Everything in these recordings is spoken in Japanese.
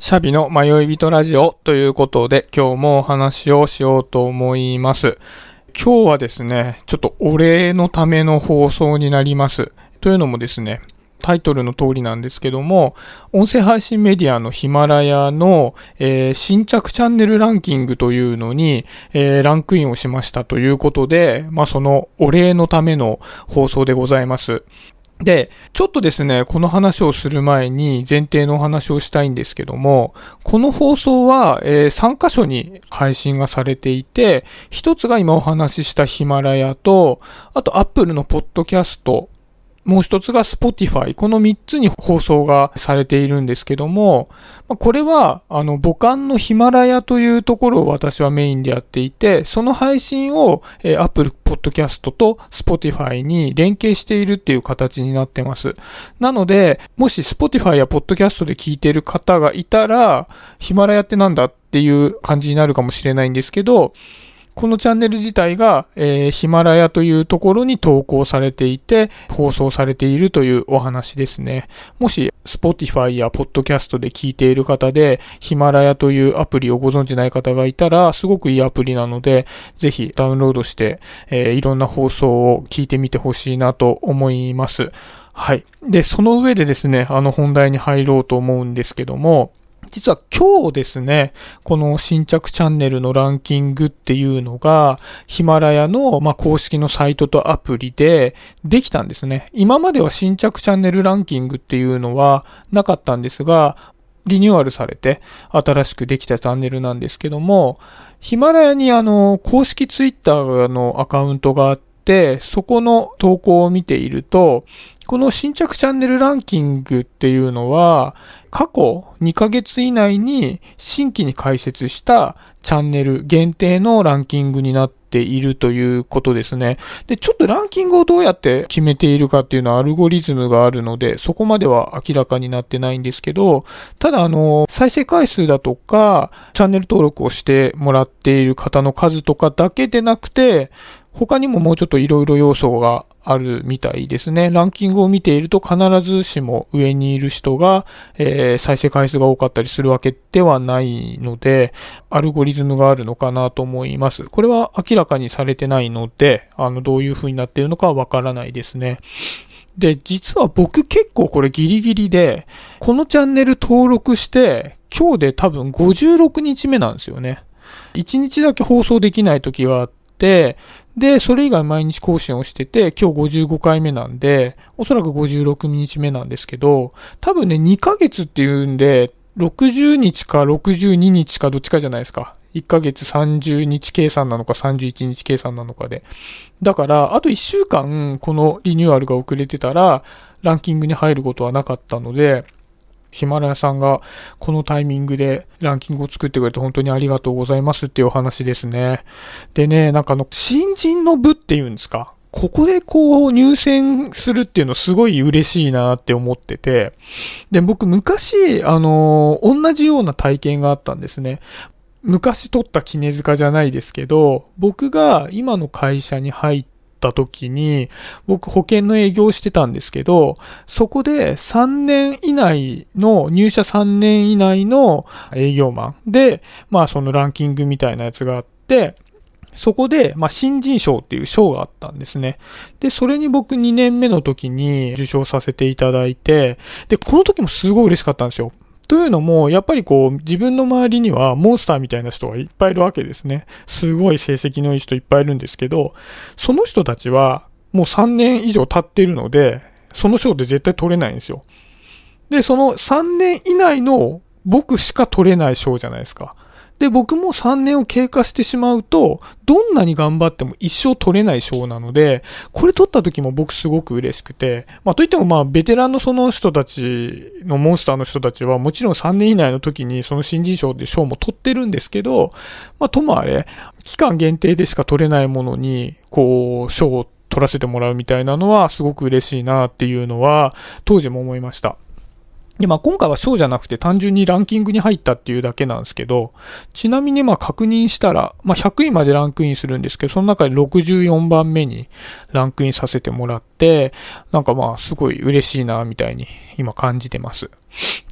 シャビの迷い人ラジオということで今日もお話をしようと思います。今日はですね、ちょっとお礼のための放送になります。というのもですね、タイトルの通りなんですけども、音声配信メディアのヒマラヤの、えー、新着チャンネルランキングというのに、えー、ランクインをしましたということで、まあ、そのお礼のための放送でございます。で、ちょっとですね、この話をする前に前提のお話をしたいんですけども、この放送は、え、3箇所に配信がされていて、一つが今お話ししたヒマラヤと、あと Apple のポッドキャストもう一つが Spotify。この三つに放送がされているんですけども、これは、あの、母艦のヒマラヤというところを私はメインでやっていて、その配信を、え Apple Podcast と Spotify に連携しているっていう形になってます。なので、もし Spotify や Podcast で聞いている方がいたら、ヒマラヤってなんだっていう感じになるかもしれないんですけど、このチャンネル自体が、えー、ヒマラヤというところに投稿されていて、放送されているというお話ですね。もし、Spotify や Podcast で聞いている方で、ヒマラヤというアプリをご存知ない方がいたら、すごくいいアプリなので、ぜひダウンロードして、えー、いろんな放送を聞いてみてほしいなと思います。はい。で、その上でですね、あの本題に入ろうと思うんですけども、実は今日ですね、この新着チャンネルのランキングっていうのが、ヒマラヤの、ま公式のサイトとアプリでできたんですね。今までは新着チャンネルランキングっていうのはなかったんですが、リニューアルされて新しくできたチャンネルなんですけども、ヒマラヤにあの、公式ツイッターのアカウントがあって、そこの投稿を見ていると、この新着チャンネルランキングっていうのは、過去2ヶ月以内に新規に開設したチャンネル限定のランキングになっているということですね。で、ちょっとランキングをどうやって決めているかっていうのはアルゴリズムがあるので、そこまでは明らかになってないんですけど、ただあの、再生回数だとか、チャンネル登録をしてもらっている方の数とかだけでなくて、他にももうちょっと色々要素があるみたいですね。ランキングを見ていると必ずしも上にいる人が、えー、再生回数が多かったりするわけではないので、アルゴリズムがあるのかなと思います。これは明らかにされてないので、あの、どういう風になっているのかはわからないですね。で、実は僕結構これギリギリで、このチャンネル登録して、今日で多分56日目なんですよね。1日だけ放送できない時があって、で、それ以外毎日更新をしてて、今日55回目なんで、おそらく56日目なんですけど、多分ね、2ヶ月っていうんで、60日か62日かどっちかじゃないですか。1ヶ月30日計算なのか31日計算なのかで。だから、あと1週間、このリニューアルが遅れてたら、ランキングに入ることはなかったので、ヒマラヤさんがこのタイミングでランキングを作ってくれて本当にありがとうございますっていうお話ですね。でね、なんかあの、新人の部っていうんですか？ここでこう入選するっていうのすごい嬉しいなって思ってて。で、僕昔、あの、同じような体験があったんですね。昔取った絹塚じゃないですけど、僕が今の会社に入っった時に、僕保険の営業をしてたんですけど、そこで3年以内の、入社3年以内の営業マンで、まあそのランキングみたいなやつがあって、そこで、まあ、新人賞っていう賞があったんですね。で、それに僕2年目の時に受賞させていただいて、で、この時もすごい嬉しかったんですよ。というのも、やっぱりこう、自分の周りにはモンスターみたいな人がいっぱいいるわけですね。すごい成績のいい人いっぱいいるんですけど、その人たちはもう3年以上経ってるので、その賞って絶対取れないんですよ。で、その3年以内の僕しか取れない賞じゃないですか。で、僕も3年を経過してしまうと、どんなに頑張っても一生取れない賞なので、これ取った時も僕すごく嬉しくて、まあといってもまあベテランのその人たちのモンスターの人たちはもちろん3年以内の時にその新人賞って賞も取ってるんですけど、まあともあれ、期間限定でしか取れないものに、こう、賞を取らせてもらうみたいなのはすごく嬉しいなっていうのは当時も思いました。で、まあ今回は賞じゃなくて単純にランキングに入ったっていうだけなんですけど、ちなみにまあ確認したら、まあ100位までランクインするんですけど、その中で64番目にランクインさせてもらって、なんかまあすごい嬉しいな、みたいに今感じてます。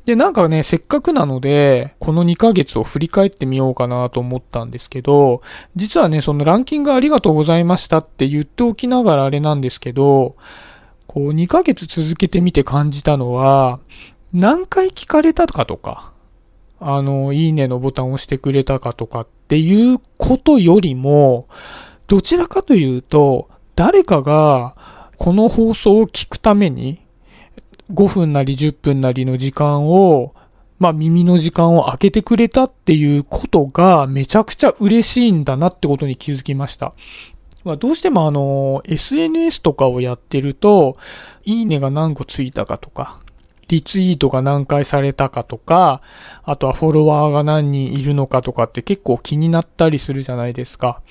で、なんかね、せっかくなので、この2ヶ月を振り返ってみようかなと思ったんですけど、実はね、そのランキングありがとうございましたって言っておきながらあれなんですけど、こう2ヶ月続けてみて感じたのは、何回聞かれたかとか、あの、いいねのボタンを押してくれたかとかっていうことよりも、どちらかというと、誰かがこの放送を聞くために、5分なり10分なりの時間を、まあ耳の時間を空けてくれたっていうことがめちゃくちゃ嬉しいんだなってことに気づきました。ま、どうしてもあの、SNS とかをやってると、いいねが何個ついたかとか、リツイートが何回されたかとか、あとはフォロワーが何人いるのかとかって結構気になったりするじゃないですか。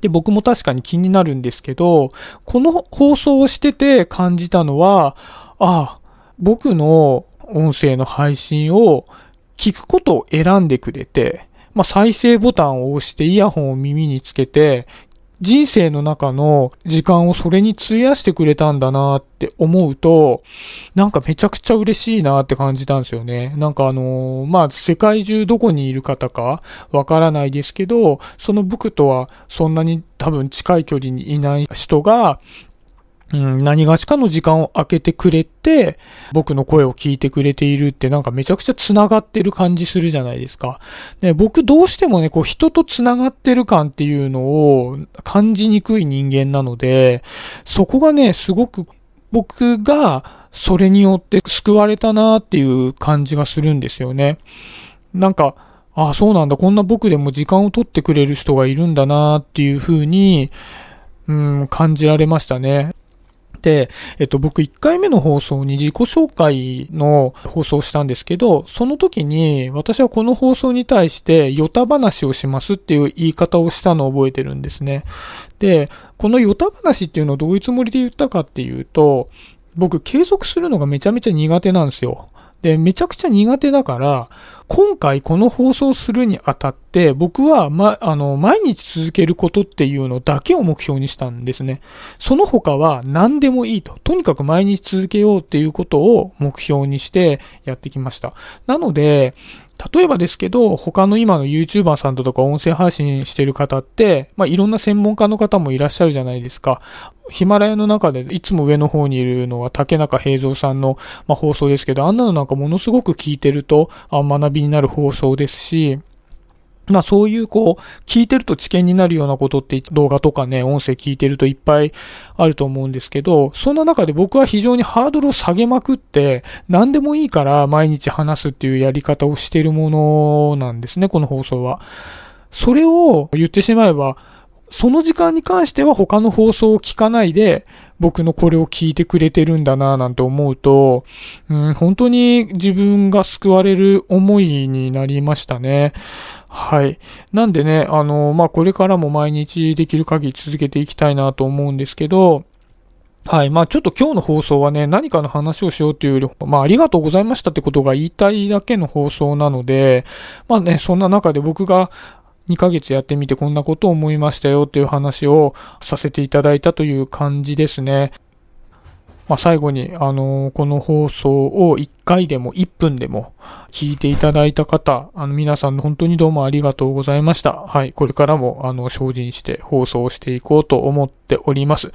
で、僕も確かに気になるんですけど、この放送をしてて感じたのは、ああ、僕の音声の配信を聞くことを選んでくれて、まあ、再生ボタンを押してイヤホンを耳につけて人生の中の時間をそれに費やしてくれたんだなって思うと、なんかめちゃくちゃ嬉しいなって感じたんですよね。なんかあのー、まあ、世界中どこにいる方かわからないですけど、その僕とはそんなに多分近い距離にいない人が、うん、何がしかの時間を空けてくれて、僕の声を聞いてくれているってなんかめちゃくちゃ繋がってる感じするじゃないですか。で僕どうしてもね、こう人と繋がってる感っていうのを感じにくい人間なので、そこがね、すごく僕がそれによって救われたなっていう感じがするんですよね。なんか、ああ、そうなんだ。こんな僕でも時間を取ってくれる人がいるんだなっていう風に、うん、感じられましたね。で、えっと、僕1回目の放送に自己紹介の放送をしたんですけど、その時に私はこの放送に対してヨタ話をしますっていう言い方をしたのを覚えてるんですね。で、このヨタ話っていうのをどういうつもりで言ったかっていうと、僕継続するのがめちゃめちゃ苦手なんですよ。で、めちゃくちゃ苦手だから、今回この放送するにあたって、僕は、ま、あの、毎日続けることっていうのだけを目標にしたんですね。その他は何でもいいと。とにかく毎日続けようっていうことを目標にしてやってきました。なので、例えばですけど、他の今の YouTuber さんとか音声配信してる方って、まあ、いろんな専門家の方もいらっしゃるじゃないですか。ヒマラヤの中でいつも上の方にいるのは竹中平蔵さんの、まあ、放送ですけど、あんなのなんかものすごく聞いてるとあ学びになる放送ですし、まあそういうこう、聞いてると知見になるようなことって動画とかね、音声聞いてるといっぱいあると思うんですけど、そんな中で僕は非常にハードルを下げまくって、何でもいいから毎日話すっていうやり方をしてるものなんですね、この放送は。それを言ってしまえば、その時間に関しては他の放送を聞かないで、僕のこれを聞いてくれてるんだなぁなんて思うと、うん、本当に自分が救われる思いになりましたね。はい。なんでね、あの、まあ、これからも毎日できる限り続けていきたいなと思うんですけど、はい。まあちょっと今日の放送はね、何かの話をしようというより、まあありがとうございましたってことが言いたいだけの放送なので、まあね、そんな中で僕が2ヶ月やってみてこんなことを思いましたよっていう話をさせていただいたという感じですね。まあ、最後に、あのー、この放送を1回でも1分でも聞いていただいた方、あの、皆さん本当にどうもありがとうございました。はい、これからも、あの、精進して放送していこうと思っております。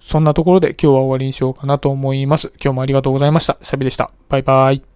そんなところで今日は終わりにしようかなと思います。今日もありがとうございました。シャビでした。バイバイ。